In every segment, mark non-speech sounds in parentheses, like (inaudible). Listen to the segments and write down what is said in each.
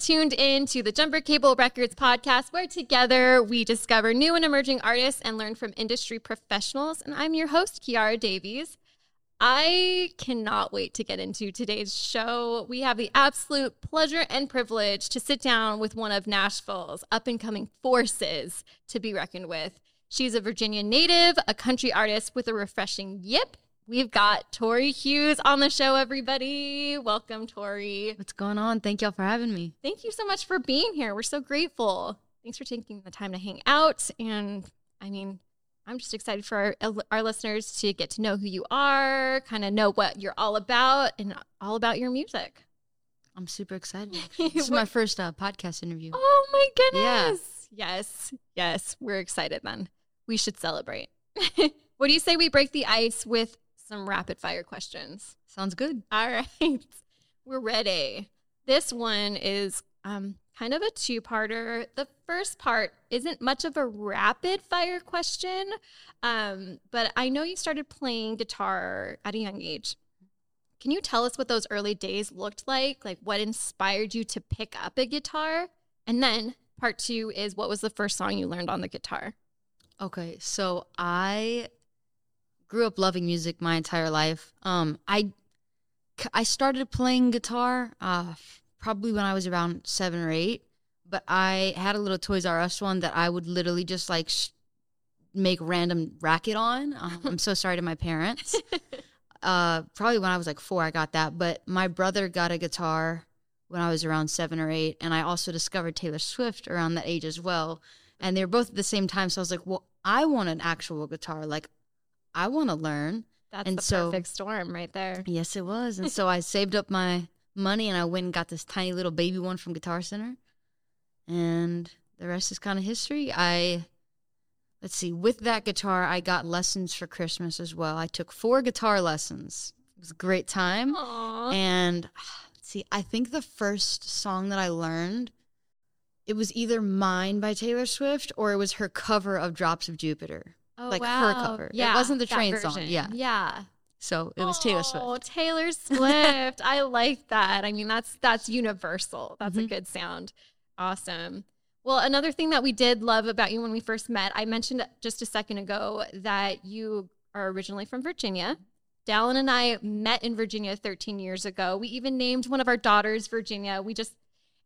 tuned in to the Jumper Cable Records podcast, where together we discover new and emerging artists and learn from industry professionals. And I'm your host, Kiara Davies. I cannot wait to get into today's show. We have the absolute pleasure and privilege to sit down with one of Nashville's up and coming forces to be reckoned with. She's a Virginia native, a country artist with a refreshing yip We've got Tori Hughes on the show, everybody. Welcome, Tori. What's going on? Thank y'all for having me. Thank you so much for being here. We're so grateful. Thanks for taking the time to hang out. And I mean, I'm just excited for our, our listeners to get to know who you are, kind of know what you're all about, and all about your music. I'm super excited. (laughs) this is my first uh, podcast interview. Oh my goodness. Yeah. Yes. Yes. We're excited then. We should celebrate. (laughs) what do you say we break the ice with some rapid fire questions. Sounds good. All (laughs) right. We're ready. This one is um, kind of a two parter. The first part isn't much of a rapid fire question, um, but I know you started playing guitar at a young age. Can you tell us what those early days looked like? Like what inspired you to pick up a guitar? And then part two is what was the first song you learned on the guitar? Okay, so I grew up loving music my entire life. Um, I I started playing guitar uh, probably when I was around seven or eight, but I had a little Toys R Us one that I would literally just like sh- make random racket on. Um, (laughs) I'm so sorry to my parents. uh, probably when I was like four, I got that, but my brother got a guitar when I was around seven or eight, and I also discovered Taylor Swift around that age as well. And they were both at the same time, so I was like, well, I want an actual guitar. Like I want to learn. That's and the so, perfect storm right there. Yes, it was. And (laughs) so I saved up my money and I went and got this tiny little baby one from Guitar Center. And the rest is kind of history. I let's see, with that guitar, I got lessons for Christmas as well. I took four guitar lessons. It was a great time. Aww. And (sighs) see, I think the first song that I learned, it was either Mine by Taylor Swift or it was her cover of Drops of Jupiter. Oh, like wow. her cover. Yeah, it wasn't the train song. Yeah, yeah. So it was oh, Taylor Swift. Oh, Taylor Swift. I like that. I mean, that's that's universal. That's mm-hmm. a good sound. Awesome. Well, another thing that we did love about you when we first met, I mentioned just a second ago that you are originally from Virginia. Dallin and I met in Virginia 13 years ago. We even named one of our daughters Virginia. We just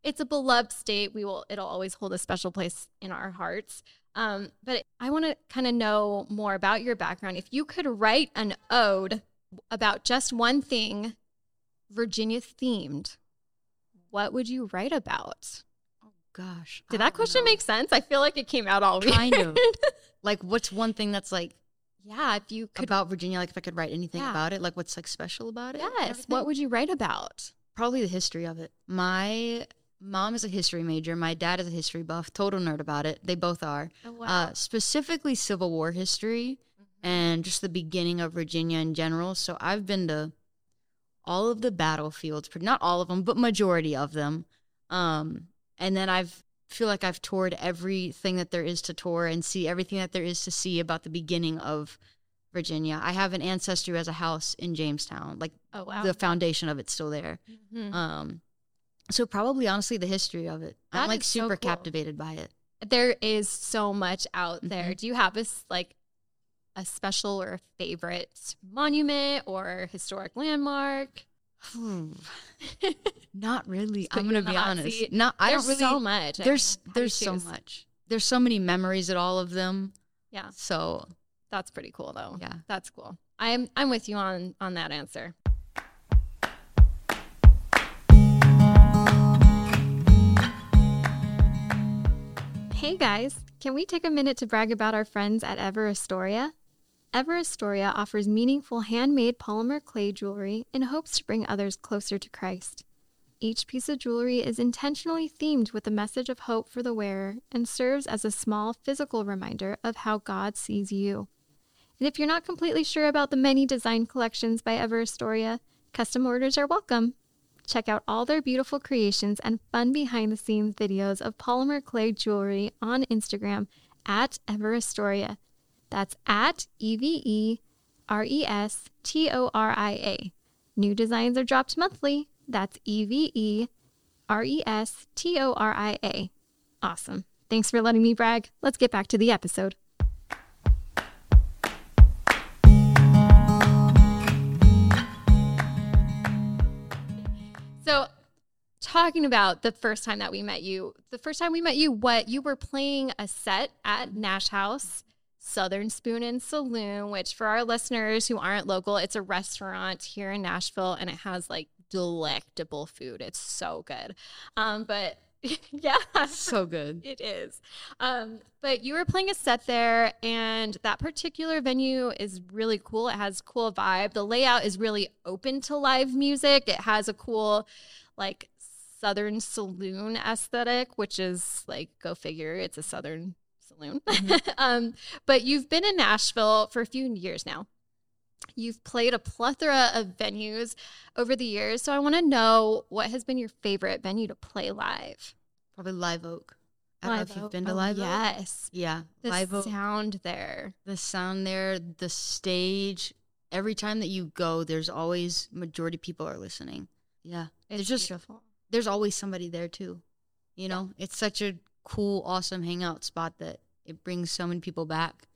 it's a beloved state. We will it'll always hold a special place in our hearts. Um, but I want to kind of know more about your background. If you could write an ode about just one thing, Virginia themed, what would you write about? Oh gosh. Did that question know. make sense? I feel like it came out all kind weird. of. (laughs) like what's one thing that's like yeah, if you could about Virginia, like if I could write anything yeah. about it, like what's like special about it? Yes. What would you write about? Probably the history of it. My mom is a history major. My dad is a history buff, total nerd about it. They both are. Oh, wow. uh, specifically Civil War history mm-hmm. and just the beginning of Virginia in general. So I've been to all of the battlefields, not all of them, but majority of them. Um, and then I've feel like I've toured everything that there is to tour and see everything that there is to see about the beginning of Virginia. I have an ancestry who has a house in Jamestown. Like oh, wow. the foundation of it's still there. Mm-hmm. Um, so probably honestly the history of it. That I'm like super so cool. captivated by it. There is so much out there. Mm-hmm. Do you have this like a special or a favorite monument or historic landmark? (sighs) Not really. (laughs) I'm gonna be honest. Seat. Not. I there's don't really. So much. There's there's so much. There's so many memories at all of them. Yeah. So that's pretty cool though. Yeah. That's cool. I'm I'm with you on on that answer. Hey guys, can we take a minute to brag about our friends at Everestoria? Ever Astoria offers meaningful handmade polymer clay jewelry in hopes to bring others closer to Christ. Each piece of jewelry is intentionally themed with a message of hope for the wearer and serves as a small physical reminder of how God sees you. And if you're not completely sure about the many design collections by Everestoria, custom orders are welcome. Check out all their beautiful creations and fun behind the scenes videos of polymer clay jewelry on Instagram at Everestoria. That's at E V E R E S T O R I A. New designs are dropped monthly. That's E V E R E S T O R I A. Awesome. Thanks for letting me brag. Let's get back to the episode. Talking about the first time that we met you, the first time we met you, what you were playing a set at Nash House, Southern Spoon and Saloon, which for our listeners who aren't local, it's a restaurant here in Nashville and it has like delectable food. It's so good. Um, but (laughs) yeah, So good. it is. Um, but you were playing a set there, and that particular venue is really cool. It has cool vibe. The layout is really open to live music. It has a cool, like, southern saloon aesthetic, which is like, go figure, it's a southern saloon. (laughs) um, but you've been in Nashville for a few years now. You've played a plethora of venues over the years. So I want to know what has been your favorite venue to play live? Probably Live Oak. I don't know if you've Oak. been to Oh, Live Oak. Yes. Yeah. The Live Oak. sound there. The sound there, the stage. Every time that you go, there's always majority people are listening. Yeah. It's There's just beautiful. There's always somebody there too. You know, it's such a cool, awesome hangout spot that it brings so many people back.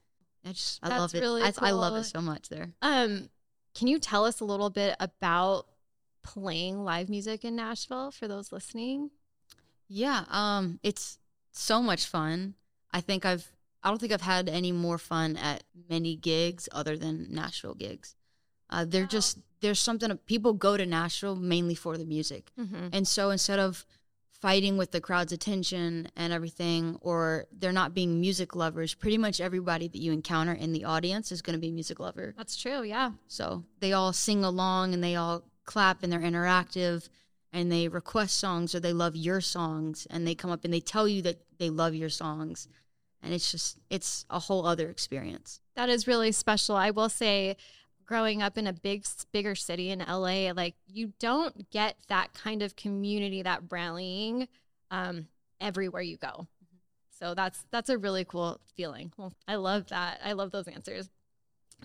I just I That's love it. really I, I love it so much there. Um, can you tell us a little bit about playing live music in Nashville for those listening? Yeah, um, it's so much fun. I think I've I don't think I've had any more fun at many gigs other than Nashville gigs. Uh, they're Wow. just there's something people go to Nashville mainly for the music, Mm-hmm. and so instead of fighting with the crowd's attention and everything, or they're not being music lovers, pretty much everybody that you encounter in the audience is going to be a music lover. That's true. Yeah. So they all sing along and they all clap and they're interactive and they request songs or they love your songs and they come up and they tell you that they love your songs. And it's just, it's a whole other experience. That is really special. I will say, growing up in a big, bigger city in LA, like you don't get that kind of community, that rallying, um, everywhere you go. So that's that's a really cool feeling. Well, I love that. I love those answers.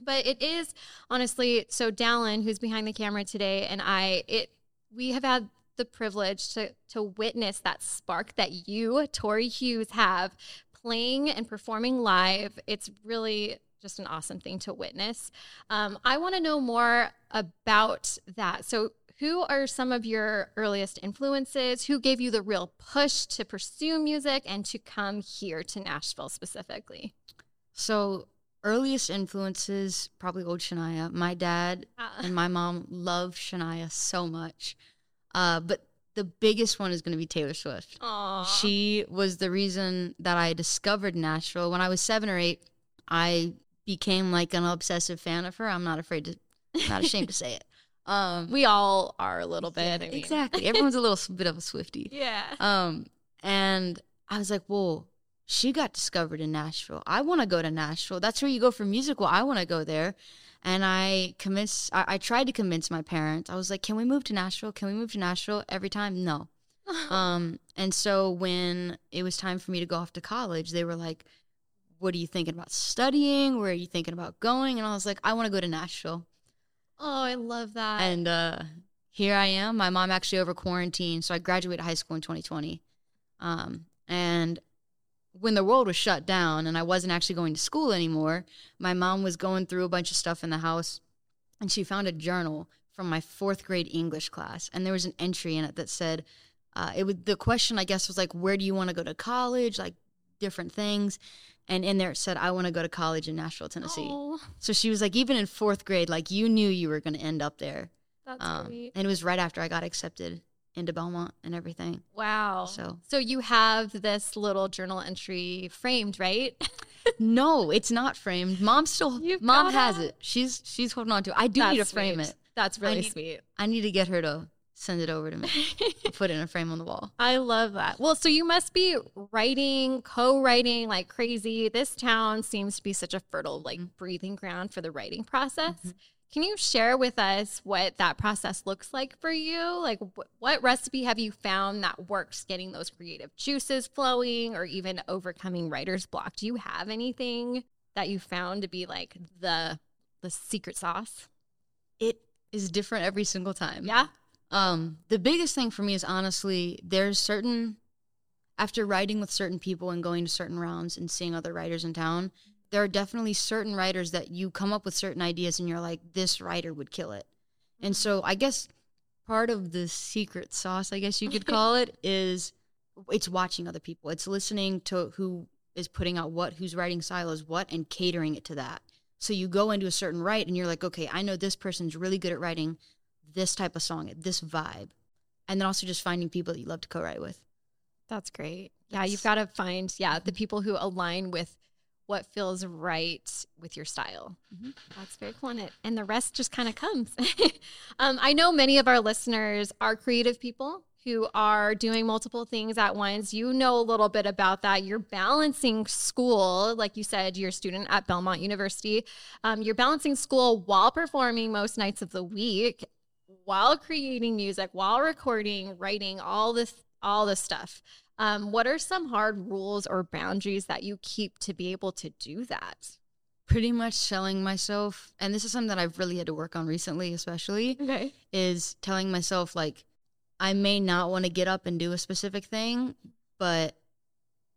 But it is honestly so. Dallin, who's behind the camera today, and I, it we have had the privilege to to witness that spark that you, Tori Hughes, have playing and performing live. It's really just an awesome thing to witness. Um, I want to know more about that. So, who are some of your earliest influences? Who gave you the real push to pursue music and to come here to Nashville specifically? So, earliest influences probably old Shania. My dad and my mom love Shania so much. Uh, but the biggest one is going to be Taylor Swift. Aww. She was the reason that I discovered Nashville. When I was seven or eight, I became like an obsessive fan of her. I'm not afraid to, not ashamed to (laughs) say it. Um, we all are a little bit. I mean. exactly. (laughs) Everyone's a little bit of a Swiftie. Yeah. Um, and I was like, well, she got discovered in Nashville. I want to go to Nashville. That's where you go for musical. I want to go there. And I convinced, I, I tried to convince my parents. I was like, can we move to Nashville? Can we move to Nashville? Every time, no. (laughs) Um, and so when it was time for me to go off to college, they were like, what are you thinking about studying? Where are you thinking about going? And I was like, I want to go to Nashville. oh, I love that. And uh, here I am. My mom actually over quarantine, so I graduated high school in 2020. Um, and when the world was shut down and I wasn't actually going to school anymore, my mom was going through a bunch of stuff in the house, and she found a journal from my fourth grade English class, and there was an entry in it that said, uh, "It was the question I guess was like, where do you want to go to college? Like different things." And in there it said, "I want to go to college in Nashville, Tennessee." Oh, So she was like, even in fourth grade, like you knew you were going to end up there. that's Um, sweet. and it was right after I got accepted into Belmont and everything. Wow. So So you have this little journal entry framed, right? (laughs) no, it's not framed. Mom still, You've mom has it. She's she's holding on to it. I do need to That's frame sweet. it. That's really need- sweet. I need to get her to send it over to me. (laughs) Put it in a frame on the wall. I love that. Well, so you must be writing, co-writing like crazy. This town seems to be such a fertile, like mm-hmm. breathing ground for the writing process. Mm-hmm. Can you share with us what that process looks like for you? Like, wh- what recipe have you found that works getting those creative juices flowing, or even overcoming writer's block? Do you have anything that you found to be like the the secret sauce? It is different every single time. Yeah. Um, the biggest thing for me is honestly, there's certain after writing with certain people and going to certain rounds and seeing other writers in town, there are definitely certain writers that you come up with certain ideas and you're like, this writer would kill it. And so I guess part of the secret sauce, I guess you could (laughs) call it, is it's watching other people. It's listening to who is putting out what, who's writing is what, and catering it to that. So you go into a certain write and you're like, okay, I know this person's really good at writing this type of song, this vibe. And then also just finding people that you love to co write with. That's great. Yeah, you've got to find, yeah, the people who align with what feels right with your style. Mm-hmm. That's very cool. And, it, and the rest just kind of comes. (laughs) um, I know many of our listeners are creative people who are doing multiple things at once. You know a little bit about that. You're balancing school, like you said, you're a student at Belmont University. Um, you're balancing school while performing most nights of the week, while creating music, while recording, writing, all this, all this stuff. Um, what are some hard rules or boundaries that you keep to be able to do that? Pretty much telling myself, and this is something that I've really had to work on recently, especially, okay. is telling myself, like, I may not want to get up and do a specific thing, but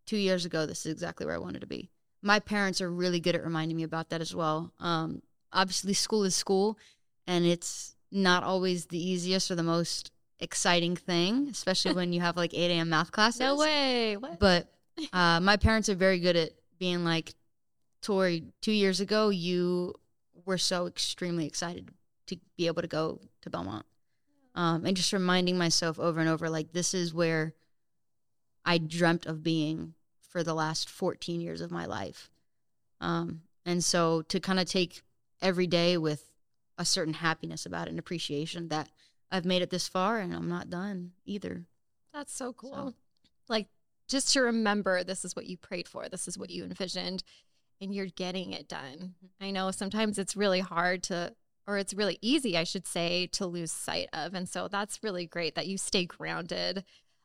two years ago, this is exactly where I wanted to be. My parents are really good at reminding me about that as well. Um, obviously, school is school, and it's not always the easiest or the most exciting thing, especially when you have like 8 a.m. math classes. No way. What? But uh, my parents are very good at being like, Tori, two years ago, you were so extremely excited to be able to go to Belmont. Um, and just reminding myself over and over, like, this is where I dreamt of being for the last 14 years of my life. Um, and so to kind of take every day with a certain happiness about it and appreciation that I've made it this far and I'm not done either. That's so cool. So. Like just to remember this is what you prayed for, this is what you envisioned, and you're getting it done. Mm-hmm. I know sometimes it's really hard to, or it's really easy, I should say, to lose sight of. And so that's really great that you stay grounded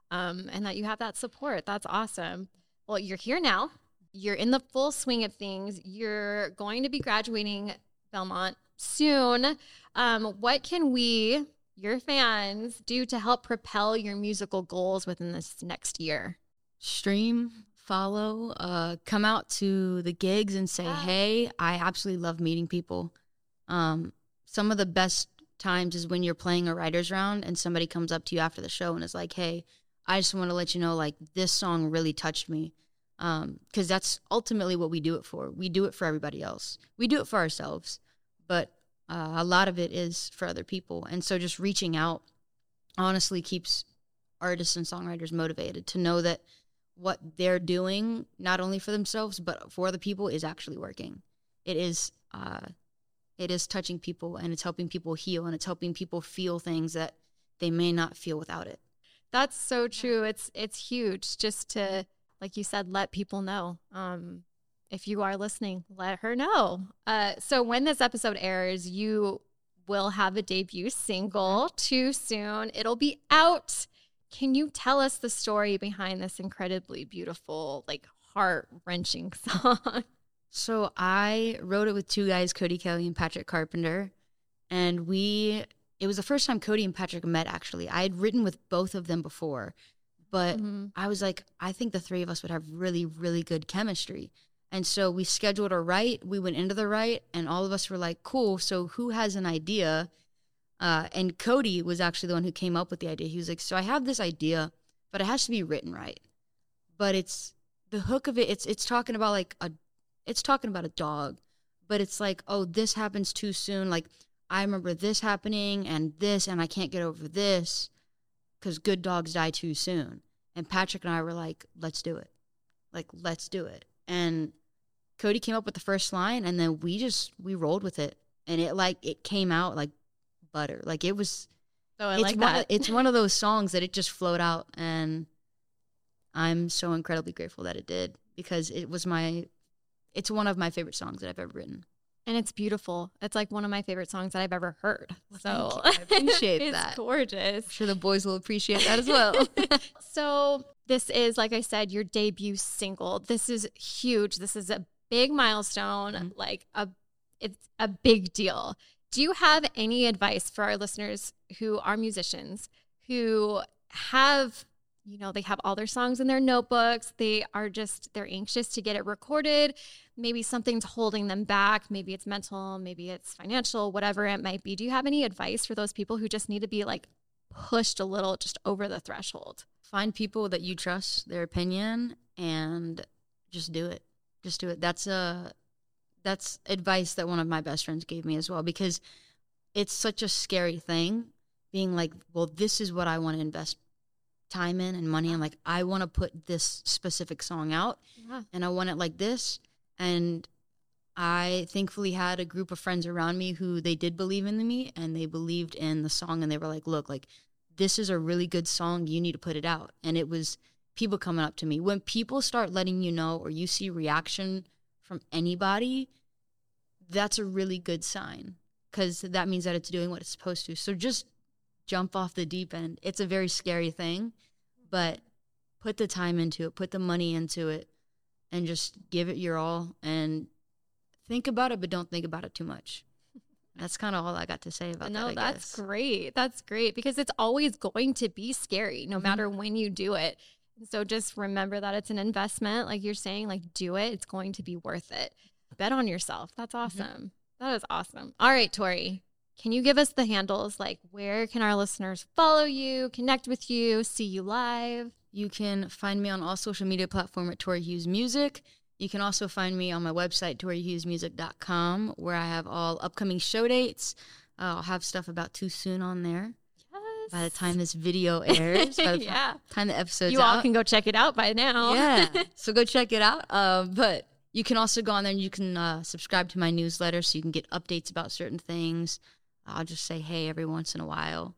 um, and that you have that support. That's awesome. Well, you're here now. You're in the full swing of things. You're going to be graduating Belmont soon. Um, what can we your fans do to help propel your musical goals within this next year? Stream, follow, uh, come out to the gigs and say, hey, I absolutely love meeting people. Um, some of the best times is when you're playing a writer's round and somebody comes up to you after the show and is like, hey, I just want to let you know, like, this song really touched me. Because um, that's ultimately what we do it for. We do it for everybody else. We do it for ourselves. But uh, a lot of it is for other people. And so just reaching out honestly keeps artists and songwriters motivated to know that what they're doing, not only for themselves, but for other people, is actually working. It is. Uh, it is touching people and it's helping people heal and it's helping people feel things that they may not feel without it. That's so true. It's it's huge just to like you said let people know. Um if you are listening, let her know. Uh, so when this episode airs, you will have a debut single too soon. It'll be out. Can you tell us the story behind this incredibly beautiful, like heart wrenching (laughs) song? So I wrote it with two guys, Cody Kelly and Patrick Carpenter. And we, it was the first time Cody and Patrick met actually. I had written with both of them before, but mm-hmm. I was like, I think the three of us would have really, really good chemistry. And so we scheduled a write. We went into the write, and all of us were like, cool. So who has an idea? Uh, and Cody was actually the one who came up with the idea. He was like, so I have this idea, but it has to be written right. But it's the hook of it. It's it's talking about like a, it's talking about a dog, but it's like, oh, this happens too soon. Like I remember this happening and this, and I can't get over this because good dogs die too soon. And Patrick and I were like, let's do it. Like, let's do it. And Cody came up with the first line and then we just we rolled with it and it like it came out like butter. Like it was Oh, I like that. Of, it's one of (laughs) those songs that it just flowed out and I'm so incredibly grateful that it did because it was my it's one of my favorite songs that I've ever written. And it's beautiful. It's like one of my favorite songs that I've ever heard. Well, so I (laughs) appreciate it's that. It's gorgeous. I'm sure the boys will appreciate that as (laughs) well. so this is, like I said, your debut single. This is huge. This is a big milestone, mm-hmm. like a it's a big deal. Do you have any advice for our listeners who are musicians who have, you know, they have all their songs in their notebooks, they are just they're anxious to get it recorded, maybe something's holding them back, maybe it's mental, maybe it's financial, whatever it might be. Do you have any advice for those people who just need to be like pushed a little just over the threshold? Find people that you trust their opinion and just do it. Just do it. That's a that's advice that one of my best friends gave me as well because it's such a scary thing being like, well, this is what I want to invest time in and money in. Like, I want to put this specific song out yeah. and I want it like this. And I thankfully had a group of friends around me who they did believe in me and they believed in the song and they were like, look, like, this is a really good song. You need to put it out. And it was people coming up to me. When people start letting you know or you see reaction from anybody, that's a really good sign because that means that it's doing what it's supposed to. So just jump off the deep end. It's a very scary thing, but put the time into it, put the money into it, and just give it your all and think about it, but don't think about it too much. That's kind of all I got to say about no, that. No, that's great. That's great because it's always going to be scary no mm-hmm. matter when you do it. So just remember that it's an investment. Like you're saying, like do it. It's going to be worth it. Bet on yourself. That's mm-hmm. awesome. Mm-hmm. That is awesome. All right, Tori. Can you give us the handles? Like, where can our listeners follow you, connect with you, see you live? You can find me on all social media platform at Tori Hughes Music. You can also find me on my website, torihughesmusic.com, where I have all upcoming show dates. Uh, I'll have stuff about Too Soon on there by the time this video (laughs) airs. By the yeah. time the episode's You all out. can go check it out by now. yeah. (laughs) So go check it out. Uh, but you can also go on there and you can uh, subscribe to my newsletter so you can get updates about certain things. I'll just say hey every once in a while.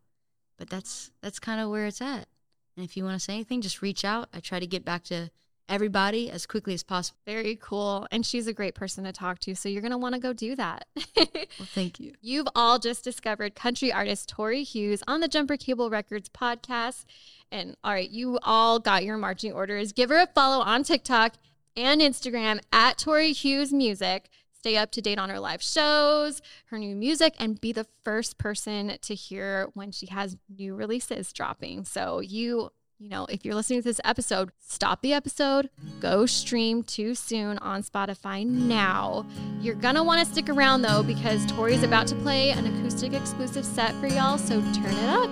But that's that's kind of where it's at. And if you want to say anything, just reach out. I try to get back to everybody as quickly as possible. Very cool. And she's a great person to talk to. So you're going to want to go do that. well, (laughs) thank you. You've all just discovered country artist Tori Hughes on the Jumper Cable Records podcast. And all right, you all got your marching orders. Give her a follow on TikTok and Instagram at Tori Hughes Music. Stay up to date on her live shows, her new music, and be the first person to hear when she has new releases dropping. So you you know, if you're listening to this episode, stop the episode, go stream too soon on Spotify now. You're gonna wanna stick around though, because Tori's about to play an acoustic exclusive set for y'all, so turn it up.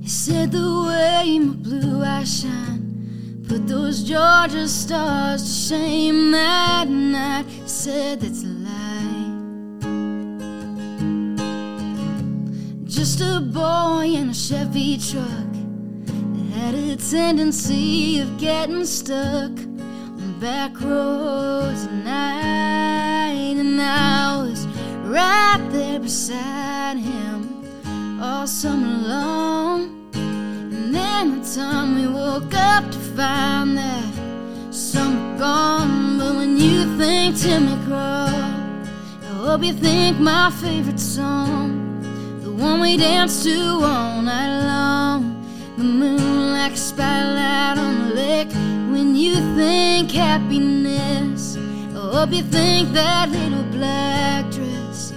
You said the way my blue eyes shine Put those Georgia stars to shame that night Said that's Just a boy in a Chevy truck That had a tendency of getting stuck On back roads at night And I was right there beside him All summer long And then the time we woke up to find that some gone. But when you think Tim McGraw, I hope you think my favorite song, one we danced to all night long. The moon like a spotlight on the lake. When you think happiness, I hope you think that little black dress.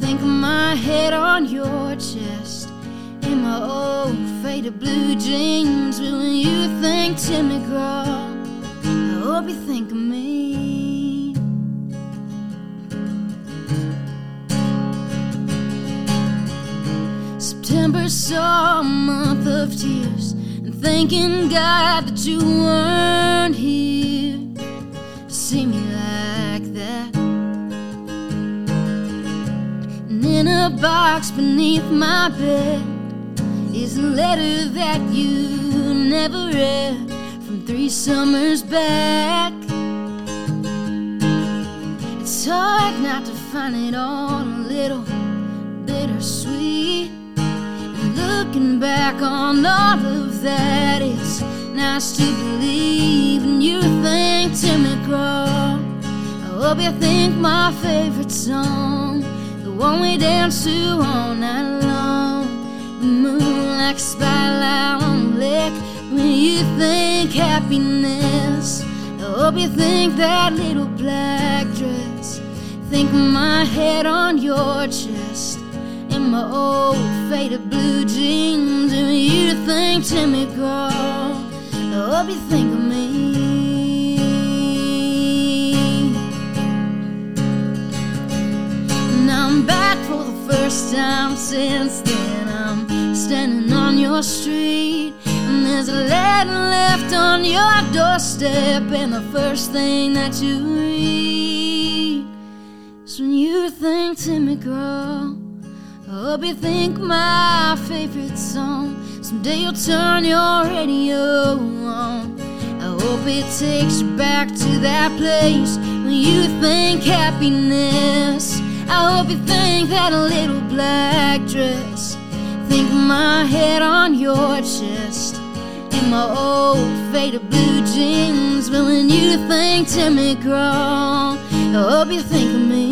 Think of my head on your chest in my old faded blue jeans. When you think Tim McGraw, I hope you think of me. Saw a month of tears, and thanking God that you weren't here to see me like that. And in a box beneath my bed is a letter that you never read from three summers back. It's hard not to find it all a little bittersweet. Looking back on all of that, it's nice to believe. And you think Tim McGraw. I hope you think my favorite song, the one we dance to all night long. The moon like spotlight on lake When you think happiness I hope you think that little black dress. Think my head on your chest. My old faded blue jeans. And you think me, girl. I hope you think of me. Now I'm back for the first time since then. I'm standing on your street. And there's a letter left on your doorstep, and the first thing that you read is when you think me, girl. I hope you think my favorite song. Someday you'll turn your radio on. I hope it takes you back to that place when you think happiness. I hope you think that little black dress. Think my head on your chest in my old faded blue jeans. But when you think me, girl, I hope you think of me.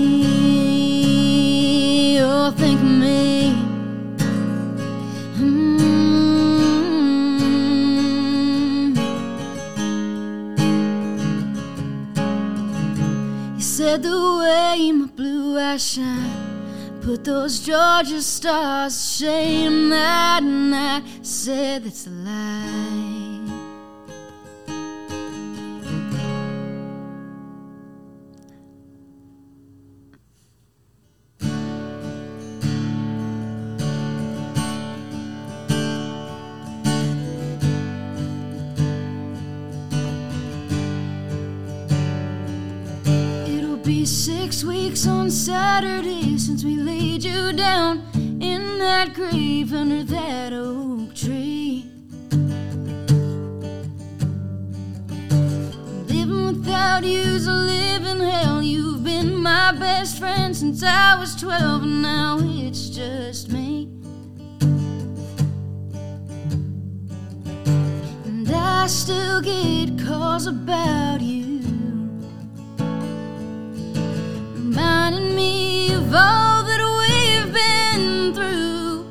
Oh, think of me. Mm. You said the way my blue eyes shine. Put those Georgia stars to shame that night. Said that's a lie. Six weeks on Saturday since we laid you down in that grave under that oak tree. Living without you's a living hell. You've been my best friend since I was 12, and now it's just me. And I still get calls about of all that we've been through.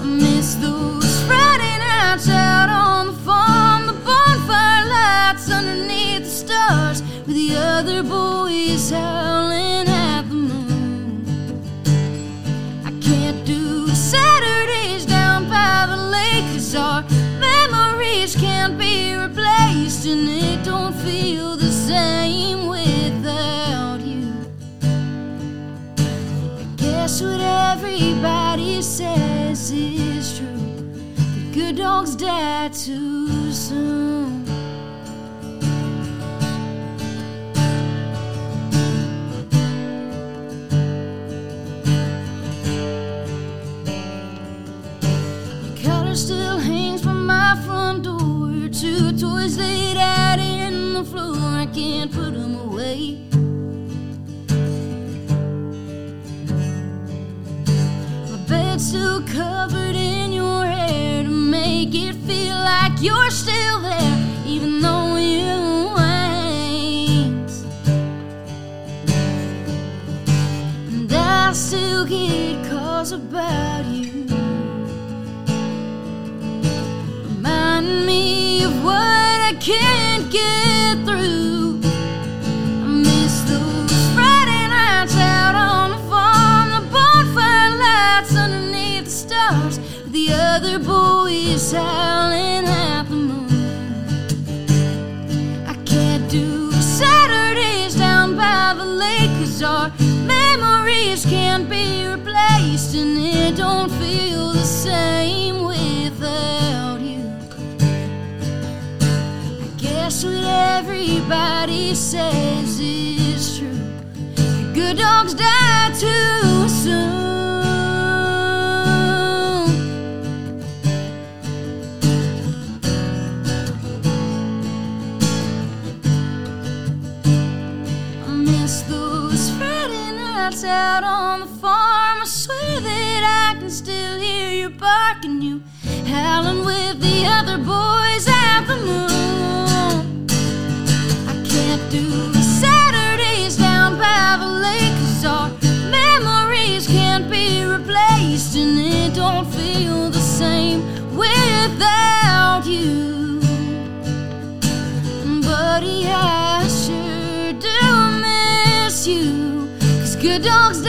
I miss those Friday nights out on the farm, the bonfire lights underneath the stars, with the other boys howling dogs die too soon. Your collar still hangs from my front door. Two toys laid out in the floor. I can't put them away. My bed's still covered in your make it feel like you're still there, even though you ain't. And I still get calls about you, remind me of what I can't get through. Other boys howling at the moon. I can't do Saturdays down by the lake, 'cause our memories can't be replaced, and it don't feel the same without you. I guess what everybody says is true. Good dogs die too soon. Barking, you howling with the other boys at the moon. I can't do the Saturdays down by the lake, cause our memories can't be replaced, and it don't feel the same without you. Buddy, I sure do miss you, cause good dogs